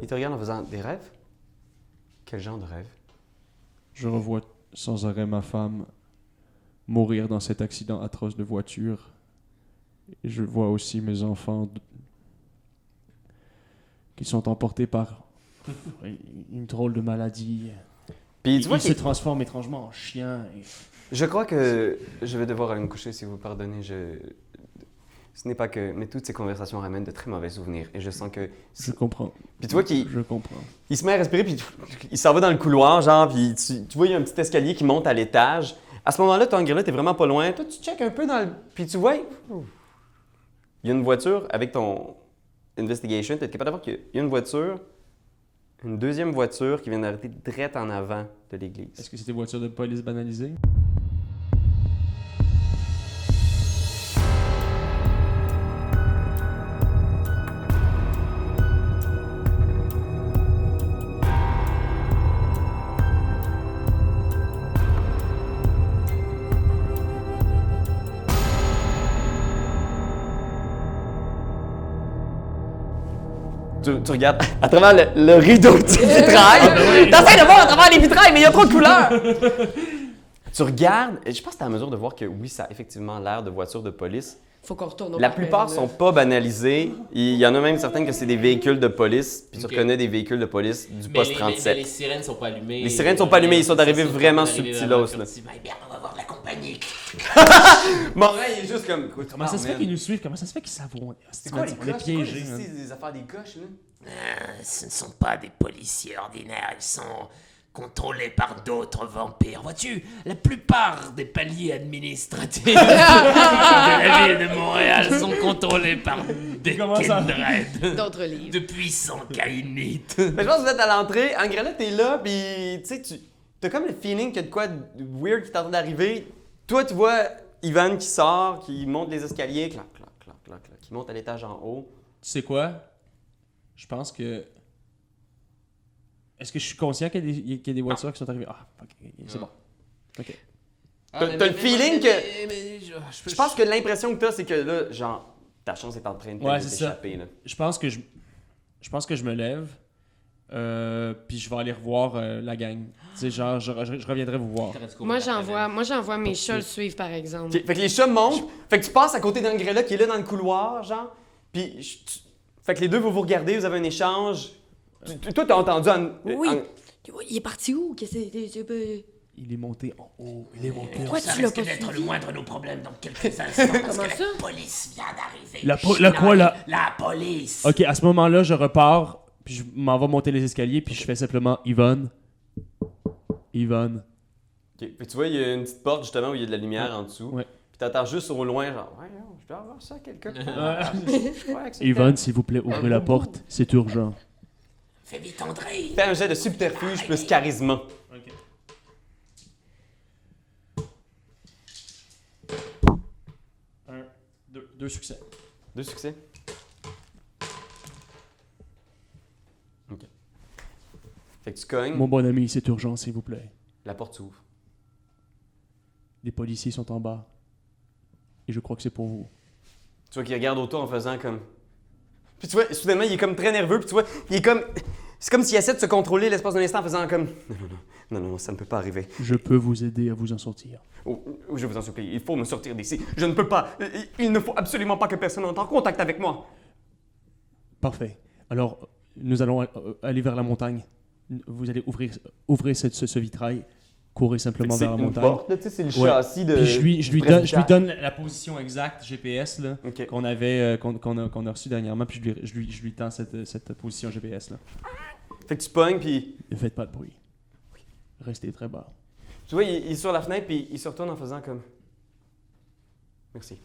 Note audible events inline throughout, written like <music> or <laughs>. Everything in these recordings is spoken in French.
Il te regarde en faisant des rêves? Quel genre de rêve? Je revois sans arrêt ma femme mourir dans cet accident atroce de voiture. Et je vois aussi mes enfants qui sont emportés par <laughs> une drôle de maladie. Puis tu Ils vois se qu'il- transforment étrangement en chiens. et- Je crois que je vais devoir aller me coucher si vous pardonnez. Je... Ce n'est pas que... Mais toutes ces conversations ramènent de très mauvais souvenirs. Et je sens que... Je comprends. Puis tu vois qu'il Je comprends. il se met à respirer, puis il s'en va dans le couloir, genre, puis tu, tu vois, il y a un petit escalier qui monte à l'étage. À ce moment-là, ton là, t'es vraiment pas loin. Toi, tu checkes un peu dans le... Puis tu vois... Il y a une voiture avec ton investigation. Tu es capable de voir qu'il y a une voiture, une deuxième voiture qui vient d'arrêter direct en avant de l'église. Est-ce que c'était voiture de police banalisée? Tu, tu regardes à travers le, le rideau de <laughs> vitrail. T'essaies de voir à travers les vitrails, mais il y a trop de couleurs. <laughs> tu regardes, et je pense que tu à mesure de voir que oui, ça a effectivement l'air de voiture de police. Faut qu'on retourne au La plupart sont pas banalisés. Il y en a même certaines que c'est des véhicules de police, puis tu reconnais des véhicules de police du Mais poste les, 37. mais les sirènes sont pas allumées. Les sirènes sont pas allumées, ils sont arrivés vraiment subtilos, là. comme si, Ben merde, on va voir Morin, <laughs> il est juste comme. Écoute, Comment ça se fait man. qu'ils nous suivent? Comment ça se fait qu'ils savent où on est? C'est quoi les On est coches? piégés. C'est quoi man. des affaires des coches, là? Euh, ce ne sont pas des policiers ordinaires, ils sont contrôlés par d'autres vampires. Vois-tu, la plupart des paliers administratifs <laughs> de la ville de Montréal sont contrôlés par des Comment ça? kindred, <laughs> D'autres livres. de puissants caïnites. Mais je pense que vous êtes à l'entrée. Angrella, t'es là, puis tu sais, tu as comme le feeling qu'il y a de quoi de weird qui est en train d'arriver. Toi, tu vois Ivan qui sort, qui monte les escaliers, clac, clac, clac, clac, clac, qui monte à l'étage en haut. Tu sais quoi? Je pense que. Est-ce que je suis conscient qu'il y, a des- qu'il y a des voitures qui sont arrivées? Ah, ok, c'est bon. Ok. T'as- t'as le feeling que- je, Je pense que l'impression que t'as, c'est que là, genre, ta chance est en train de Ouais, de c'est ça. t'échapper, là. Je pense que je. Je pense que je me lève. Euh, puis je vais aller revoir euh, la gang. Tu sais, genre, je, je- je reviendrai vous voir. Moi, j'envoie, moi, j'envoie mes chats le suivre, par exemple. Fait que les chats montent. Fait que tu passes à côté d'Angrella qui est là dans le couloir, genre. Puis, je- tu- fait que les deux, vous vous regardez, vous avez un échange. Tu- tu- toi, t'as entendu. An- Oui. Il est parti où? Qu'est-ce que Il est monté en haut. Il est monté en Pourquoi Ça tu l'as risque pas d'être le moindre de nos problèmes dans quelques <laughs> instants parce Comment que ça? la police vient d'arriver. La po- la quoi, la- La police. Ok, à ce moment-là, je repars. Puis je m'en vais monter les escaliers. Puis je fais simplement Yvonne. Yvonne. Ok, que tu vois, il y a une petite porte justement où il y a de la lumière en dessous. Ouais. Puis t'entends juste au loin, genre, ouais, non, je peux avoir ça, quelqu'un? Je crois que c'est <laughs> Yvonne, s'il vous plaît, ouvrez la porte. C'est urgent. Fais vite André. Fais un jet de subterfuge plus charisme. Un, deux, deux succès. Deux succès? Ok. Fait que tu cognes, Mon bon ami, c'est urgent, s'il vous plaît. la porte s'ouvre. Les policiers sont en bas. Et je crois que c'est pour vous. Tu vois qu'il regarde autour en faisant comme. Puis tu vois, soudainement, il est comme très nerveux, puis tu vois, il est comme. C'est comme s'il essaie de se contrôler l'espace d'un instant en faisant comme. Non, non, non, non, non, ça ne peut pas arriver. Je peux vous aider à vous en sortir. Oh, oh, je vous en supplie, il faut me sortir d'ici. Je ne peux pas. Il- ne faut absolument pas que personne entre en contact avec moi. Parfait. Alors, nous allons aller vers la montagne. Vous allez ouvrir, ouvrir ce, ce- ce vitrail. Courez simplement vers la montagne. c'est le Ouais. châssis de. Puis je lui, je, lui donne, je lui donne la position exacte GPS là, qu'on avait euh, qu'on a, qu'on a reçue dernièrement. Puis je lui, je lui, je lui tends cette, cette position GPS là. Fait que tu pognes, puis Ne faites pas de bruit. Restez très bas. tu vois, il, il est sur la fenêtre, puis il se retourne en faisant comme. Merci.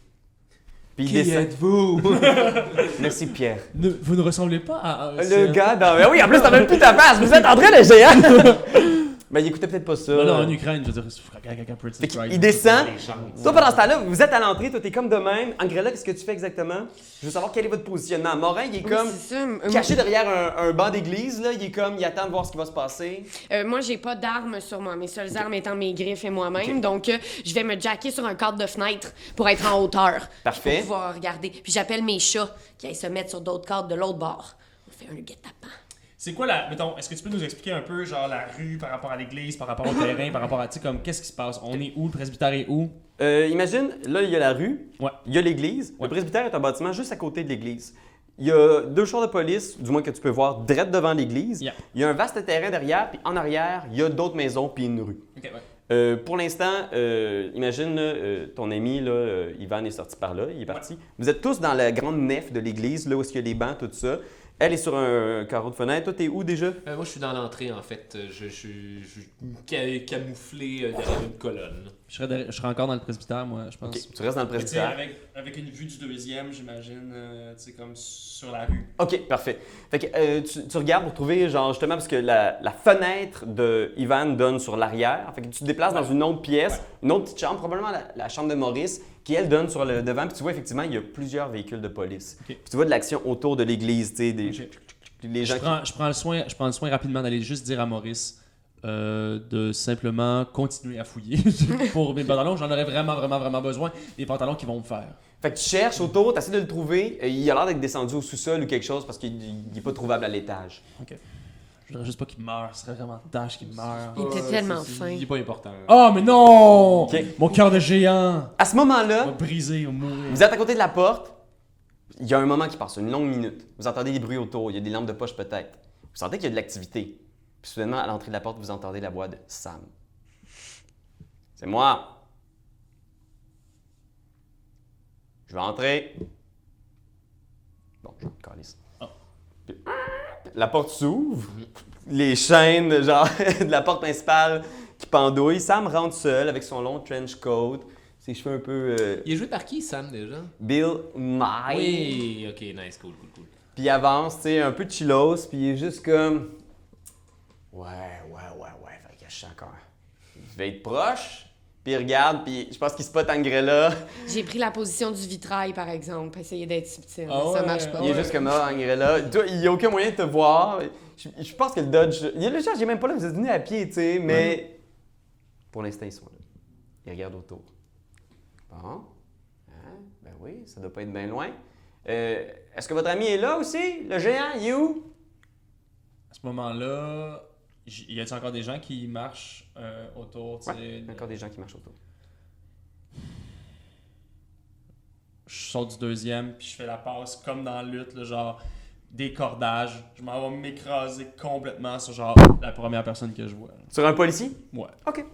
Puis il descend. êtes-vous? <laughs> Merci, Pierre. Ne- vous ne ressemblez pas à. à- Le gars dans. Ah <laughs> oui, en plus, t'as même plus ta face. Vous êtes en train de <laughs> Ben, il écoutait peut-être pas ça. Non, non, en Ukraine, je veux dire. c'est- Fait qu'il- il descend. Toi, pendant ce temps-là, vous êtes à l'entrée, toi, t'es comme de même. Angrella, qu'est-ce que tu fais exactement? Je veux savoir quel est votre positionnement. Morin, il est comme caché derrière un, un banc d'église, là. Il est comme, il attend de voir ce qui va se passer. Euh, moi, j'ai pas d'armes sur moi. Mes seules armes étant mes griffes et moi-même. Donc, euh, je vais me jacker sur un cadre de fenêtre pour être en hauteur. Parfait. Pour pouvoir regarder. Puis j'appelle mes chats qui aillent se mettre sur d'autres cadres de l'autre bord. On fait un guet-apens. C'est quoi la. Mettons, est-ce que tu peux nous expliquer un peu, genre, la rue par rapport à l'église, par rapport au terrain, par rapport à. Tu sais, comme, qu'est-ce qui se passe? On est où? Le presbytère est où? Euh, imagine, là, il y a la rue, Ouais. il y a l'église. Ouais. Le presbytère est un bâtiment juste à côté de l'église. Il y a deux chars de police, du moins que tu peux voir, direct devant l'église. Yeah. Il y a un vaste terrain derrière, puis en arrière, il y a d'autres maisons, puis une rue. Ouais. Euh, pour l'instant, euh, imagine, euh, ton ami, là, Ivan, est sorti par là, il est parti. Vous êtes tous dans la grande nef de l'église, là où il y a les bancs, tout ça. Elle est sur un carreau de fenêtre. Toi, t'es où déjà? Euh, moi, je suis dans l'entrée, en fait. Euh, Je suis ca- camouflé euh, derrière une colonne. Je serais, derrière- je serais encore dans le presbytère, moi, je pense. Ok, tu restes dans le presbytère. avec, avec une vue du deuxième, j'imagine, euh, tu sais, comme sur la rue. OK, parfait. Fait que euh, tu, tu regardes pour trouver, genre, justement, parce que la, la fenêtre de Ivan donne sur l'arrière. Fait que tu te déplaces dans une autre pièce, Ouais. une autre petite chambre, probablement la, la chambre de Maurice, qui, elle, donne sur le devant. Puis tu vois, effectivement, il y a plusieurs véhicules de police. OK. Puis tu vois de l'action autour de l'église, tu sais, des, Ok. les gens Je qui- prends, je, prends le soin, je prends le soin rapidement d'aller juste dire à Maurice euh, de simplement continuer à fouiller <laughs> pour mes pantalons. J'en aurais vraiment, vraiment, vraiment besoin. Des pantalons qui vont me faire. Fait que tu cherches autour, tu essaies de le trouver. Il a l'air d'être descendu au sous-sol ou quelque chose parce qu'il n'est pas trouvable à l'étage. Je voudrais juste pas qu'il meure. Ce serait vraiment tâche qu'il meure. Il était tellement fin. Il est pas important. Oh, mais non! Mon cœur de géant À ce moment-là, va briser, va mourir. Vous êtes à côté de la porte. Il y a un moment qui passe, une longue minute. Vous entendez des bruits autour. Il y a des lampes de poche peut-être. Vous sentez qu'il y a de l'activité. Puis soudainement, à l'entrée de la porte, vous entendez la voix de Sam. C'est moi. Je vais entrer. Bon, je me calisse. Ah. Puis, La porte s'ouvre. Les chaînes, genre, <laughs> de la porte principale qui pendouillent. Sam rentre seul avec son long trench coat. Ses cheveux un peu... euh, Il est joué par qui, Sam, déjà? Bill Nye. Oui, ok, nice, cool, cool, cool. Puis il avance, tu sais, un peu chillos, puis il est juste comme. Ouais, ouais, ouais, ouais, fait que je suis encore. Il va être proche, puis il regarde, puis je pense qu'il spot Angrella. J'ai pris la position du vitrail, par exemple, pour essayer d'être subtil. Ah ça ouais. marche pas. Il est juste comme ah, Angrella. Toi, il n'y a aucun moyen de te voir. Je, je pense que le Dodge. Il y a le est même pas là, vous êtes venus à pied, tu sais, mais. Pour l'instant, ils sont là. Ils regardent autour. Bon. Hein? Ben oui, ça doit pas être bien loin. Euh, Est-ce que votre ami est là aussi? Le géant, il est où? À ce moment-là, y a-t-il encore des gens qui marchent euh, autour, Ouais, de- encore des gens qui marchent autour. Je sors du deuxième, puis je fais la passe comme dans la lutte, là, genre des cordages. Je m'en vais m'écraser complètement sur genre la première personne que je vois. Sur un policier? Ouais. OK.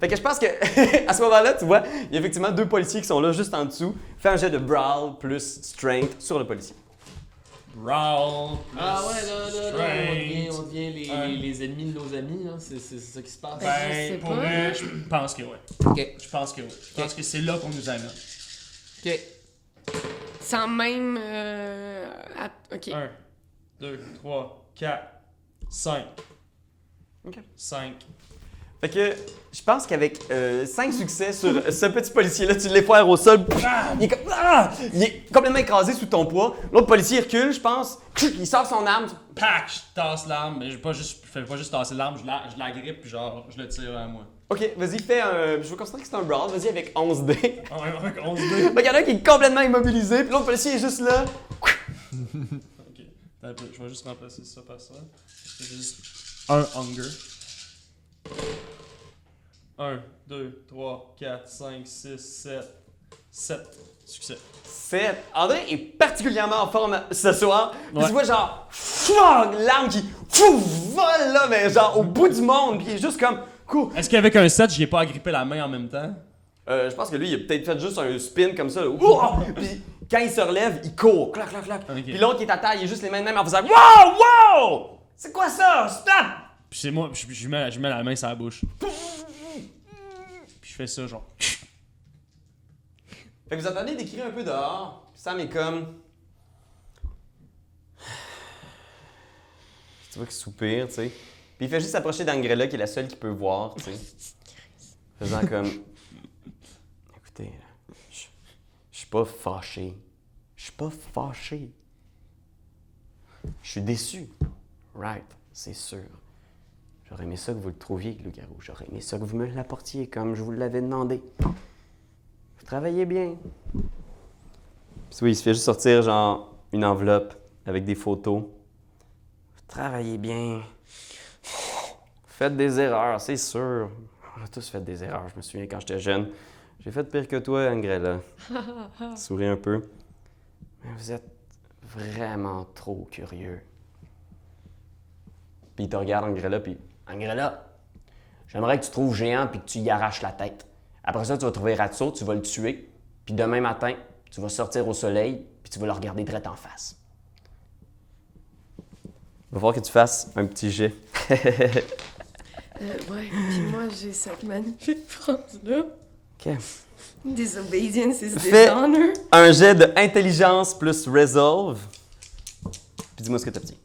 Fait que je pense que <laughs> à ce moment-là, tu vois, il y a effectivement deux policiers qui sont là juste en dessous. Fais un jet de brawl plus strength sur le policier. Brawl. Ah ouais, là, là, là, on devient, on devient les, Ouais. les, les ennemis de nos amis, là. C'est c'est ça qui se passe. Ben, je Ben, sais pour pas. vrai, je pense que oui. Ok, Je pense que oui. Je pense que c'est là qu'on nous amène. ok. Sans même. euh, att- Ok. 1, 2, 3, 4, 5. Ok. 5. Fait que je pense qu'avec 5 succès sur ce petit policier-là, tu l'effoires au sol. Il est, comme, ah! il est complètement écrasé sous ton poids. L'autre policier recule, je pense. Il sort son arme. Pac! Je tasse l'arme, mais je je fais pas juste tasser l'arme, je la, je la grippe, puis genre, je le tire à moi. Ok, vas-y, fais un. Je veux considérer que c'est un brawl. Vas-y avec 11 dés. Ah ouais, avec 11 2. Fait qu'il y en a un qui est complètement immobilisé, puis l'autre policier est juste là. Ok. Je vais juste remplacer ça par ça. C'est juste un hunger. 1, 2, 3, 4, 5, 6, 7, 7. Succès. 7. André est particulièrement en forme ce soir. Puis Ouais. tu vois, genre, fouah, l'arme qui fou, vole là, mais genre au bout du monde. Puis il est juste comme, cool. Est-ce qu'avec un 7, j'y ai pas agrippé la main en même temps? Euh, je pense que lui, il a peut-être fait juste un spin comme ça. là. Puis quand il se relève, il court. Clac, clac, clac. Ok. Puis l'autre qui est à terre, il est juste les mains de même en faisant Wow, wow! C'est quoi ça? Stop! Puis c'est moi, je, je, mets, je mets la main sur la bouche. Je fais ça, genre. Fait que vous entendez des cris un peu dehors. Sam est comme. Tu vois qu'il soupire, tu sais. Puis il fait juste s'approcher d'Angrella, qui est la seule qui peut voir, tu sais. <laughs> Faisant comme. Écoutez, là, je suis pas fâché. Je suis pas fâché. Je suis déçu. Right, c'est sûr. J'aurais aimé ça que vous le trouviez, le loup-garou. J'aurais aimé ça que vous me l'apportiez comme je vous l'avais demandé. Vous travaillez bien. Puis oui, il se fait juste sortir genre une enveloppe avec des photos. Vous Travaillez bien. Faites des erreurs, c'est sûr. On a tous fait des erreurs, je me souviens quand j'étais jeune. J'ai fait pire que toi, Angrella. <laughs> Souris un peu. Mais vous êtes vraiment trop curieux. Puis il te regarde, Angrella, puis Angrella, j'aimerais que tu trouves géant puis que tu y arraches la tête. Après ça, tu vas trouver Ratso, tu vas le tuer, puis demain matin, tu vas sortir au soleil, puis tu vas le regarder direct en face. Il va falloir que tu fasses un petit jet. <laughs> Euh, ouais, puis moi, j'ai cette magnifique phrase-là. OK. Disobedience is Fais- dishonor. Un jet de intelligence plus resolve. Puis dis-moi ce que t'as petit.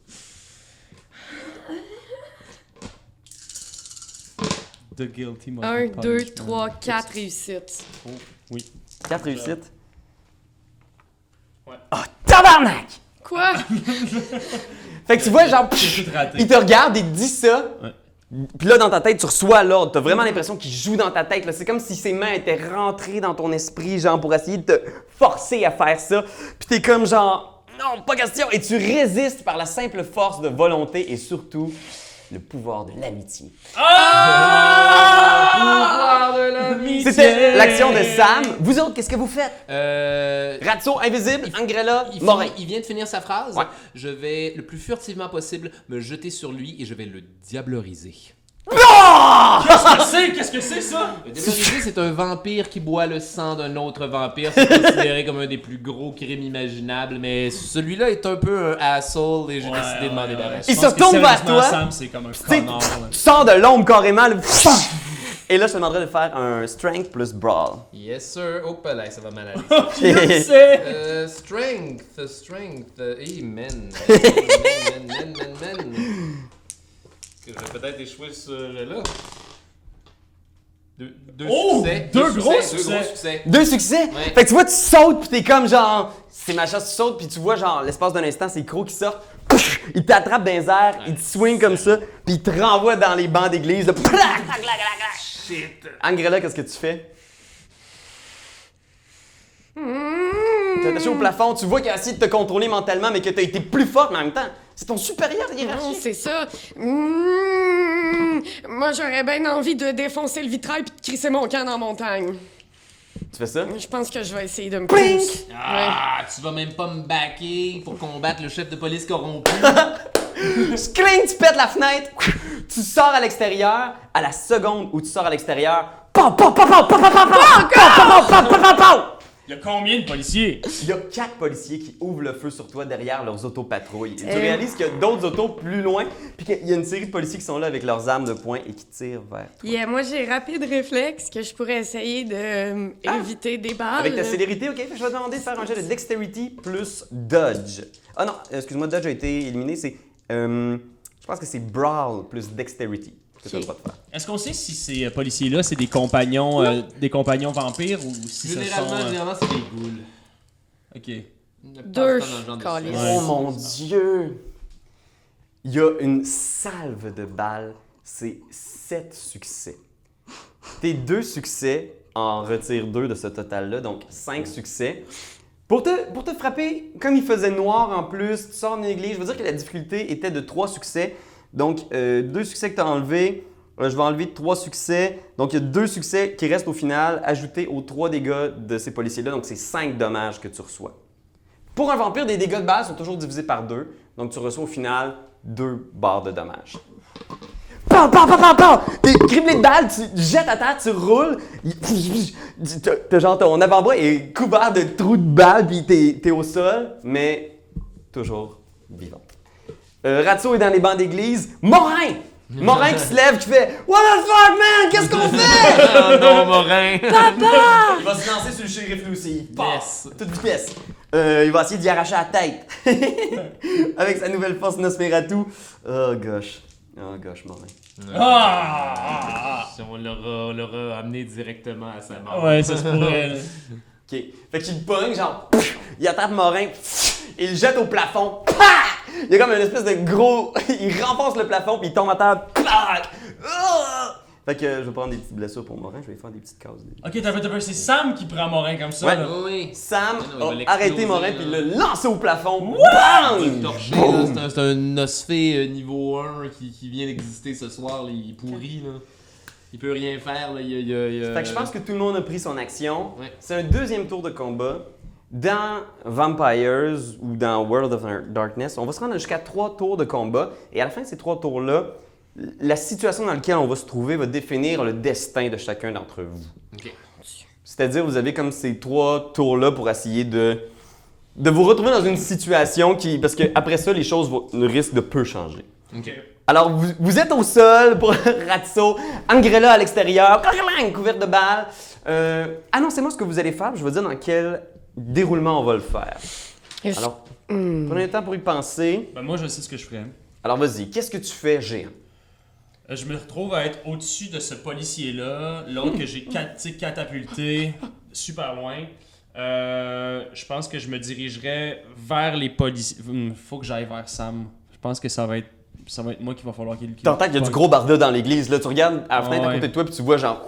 The guilty must Un, be deux, punished. trois, quatre réussites. Oh, oui. 4 réussites? Ouais. Oh, tabarnak! Quoi? <laughs> Fait que tu vois, genre, il te regarde, il te dit ça. Ouais. Puis là, dans ta tête, tu reçois l'ordre. T'as vraiment l'impression qu'il joue dans ta tête. C'est comme si ses mains étaient rentrées dans ton esprit, genre, pour essayer de te forcer à faire ça. Puis t'es comme genre, non, pas question. Et tu résistes par la simple force de volonté et surtout le pouvoir de l'amitié. C'était l'action de Sam. Vous autres, qu'est-ce que vous faites? Euh. Ratso, invisible, Angrella, Il, Morin. finit- il vient de finir sa phrase. Ouais. Je vais le plus furtivement possible me jeter sur lui et je vais le diableriser. Qu'est-ce que c'est? Qu'est-ce que c'est ça? Le c'est un vampire qui boit le sang d'un autre vampire. C'est considéré comme un des plus gros crimes imaginables, mais celui-là est un peu un asshole et j'ai Ouais, décidé de m'en ouais, débarrasser. Il Je se retourne vers toi. Sam, c'est comme un Tu sais, connard. là. tu sors de l'ombre carrément. là. Et là, je te demanderais de faire un strength plus brawl. Yes, sir. Hop là, ça va mal aller. <laughs> Je <laughs> sais. Euh, strength, strength, euh, hey, man. Man, man, man, man, man. Que je vais peut-être échouer ce là Deux, deux Oh! succès. Deux gros succès. gros succès. Deux succès? Ouais. Fait que tu vois, tu sautes, puis t'es comme genre. C'est ma chasse, tu sautes, puis tu vois, genre, l'espace d'un instant, c'est crocs qui sortent. Pouf! Il t'attrape dans les airs, il te swing comme ça, puis il te renvoie dans les bancs d'église. là. Shit. Angrella, qu'est-ce que tu fais? T'es attaché au plafond, tu vois qu'il a essayé de te contrôler mentalement, mais que t'as été plus forte, mais en même temps, c'est ton supérieur Non, hiérarchique. c'est ça. Mmh. Moi, j'aurais bien envie de défoncer le vitrail puis de crisser mon camp dans la montagne. Tu fais ça? Je pense que je vais essayer de me Blink! pousser. Ah, tu vas même pas me backer pour combattre le chef de police corrompu. Cling, tu pètes la fenêtre, tu sors à l'extérieur, à la seconde où tu sors à l'extérieur, pow, pow, pow, pow, pow, pow, pow, pow, pow, pow, pow, pow, pow, pow. Il y a combien de policiers? Il y a quatre policiers qui ouvrent le feu sur toi derrière leurs autopatrouilles. Et tu Euh. réalises qu'il y a d'autres autos plus loin, puis qu'il y a une série de policiers qui sont là avec leurs armes de poing et qui tirent vers toi. Yeah, moi, j'ai rapide réflexe que je pourrais essayer de euh, éviter des balles. Ah! Avec ta célérité, ok? Fait que Je vais te demander de faire un jet de dexterity plus dodge. Ah non, excuse-moi, dodge a été éliminé, c'est. euh, je pense que c'est brawl plus dexterity que tu as le droit de faire. Est-ce qu'on sait si ces euh, policiers-là, c'est des compagnons, euh, des compagnons vampires ou si ce Généralement, sont... euh, généralement, c'est des ghouls. Ok. Deux de oh mon dieu! Il y a une salve de balles. C'est sept succès. Tes deux succès en retirent deux de ce total-là, donc cinq succès. Pour te, pour te frapper, comme il faisait noir en plus, tu sors d'une église, je veux dire que la difficulté était de trois succès. Donc, euh, deux succès que tu as enlevés. Euh, je vais enlever trois succès. Donc, il y a deux succès qui restent au final, ajoutés aux trois dégâts de ces policiers-là. Donc, c'est cinq dommages que tu reçois. Pour un vampire, des dégâts de base sont toujours divisés par deux. Donc, tu reçois au final deux barres de dommages. Pam, pam, pam, pam, pam! T'es criblé de balles, tu jettes à terre, tu roules. T'as- genre ton avant-bras est couvert de trous de balles, puis t'es t'es au sol, mais toujours vivant. Euh, Ratso est dans les bancs d'église. Morin! Morin qui se lève, qui fait What the fuck, man? Qu'est-ce qu'on fait? Oh <laughs> non, Morin! Il va se lancer sur le shérif lui aussi. Il part, Yes. toute vitesse. Euh, il va essayer d'y arracher la tête. <laughs> Avec sa nouvelle force Nosferatu. Oh gosh. Oh gosh, Morin. Ah! On l'aura, on l'aura amené directement à sa mort. Ouais, ça se pourrait. Ok. Fait qu'il le pogne, genre, pff, il attrape Morin, pff, il le jette au plafond. Pah! Il y a comme une espèce de gros. il renfonce le plafond, puis il tombe à terre. Fait que je vais prendre des petites blessures pour Morin, je vais faire des petites cases. Ok, t'as fait, t'as fait, c'est Sam qui prend Morin comme ça. Ouais. là. Oui, oui. Sam non, a arrêté Morin puis le lancer au plafond. Bam! torché, là, c'est un, un osphe euh, niveau 1 qui, qui vient d'exister ce soir, là, il est pourri, là. Il peut rien faire, là. Il, Fait que je pense que tout le monde a pris son action. Ouais. C'est un deuxième tour de combat. Dans Vampires ou dans World of Darkness, on va se rendre jusqu'à trois tours de combat. Et à la fin de ces trois tours-là, la situation dans laquelle on va se trouver va définir le destin de chacun d'entre vous. C'est-à-dire, vous avez comme ces trois tours-là pour essayer de, de vous retrouver dans une situation qui. Parce qu'après ça, les choses vont- risquent de peu changer. Alors, vous, vous êtes au sol pour <laughs> Ratso, Angrella à l'extérieur, couverte de balles. Euh, Annoncez-moi ce que vous allez faire, je vais dire dans quel déroulement on va le faire. Alors, Hmm. prenez le temps pour y penser. Ben, moi, je sais ce que je ferais. Alors, vas-y, qu'est-ce que tu fais, géant? Euh, Je me retrouve à être au-dessus de ce policier-là, l'autre que j'ai catapulté <laughs> super loin. Euh, je pense que je me dirigerais vers les policiers. Hum, Faut que j'aille vers Sam. Je pense que ça va être, ça va être moi qu'il va falloir qu'il. T'entends qu'il y a du gros barda dans l'église, là. Tu regardes à la fenêtre à Ouais. côté de toi, puis tu vois genre.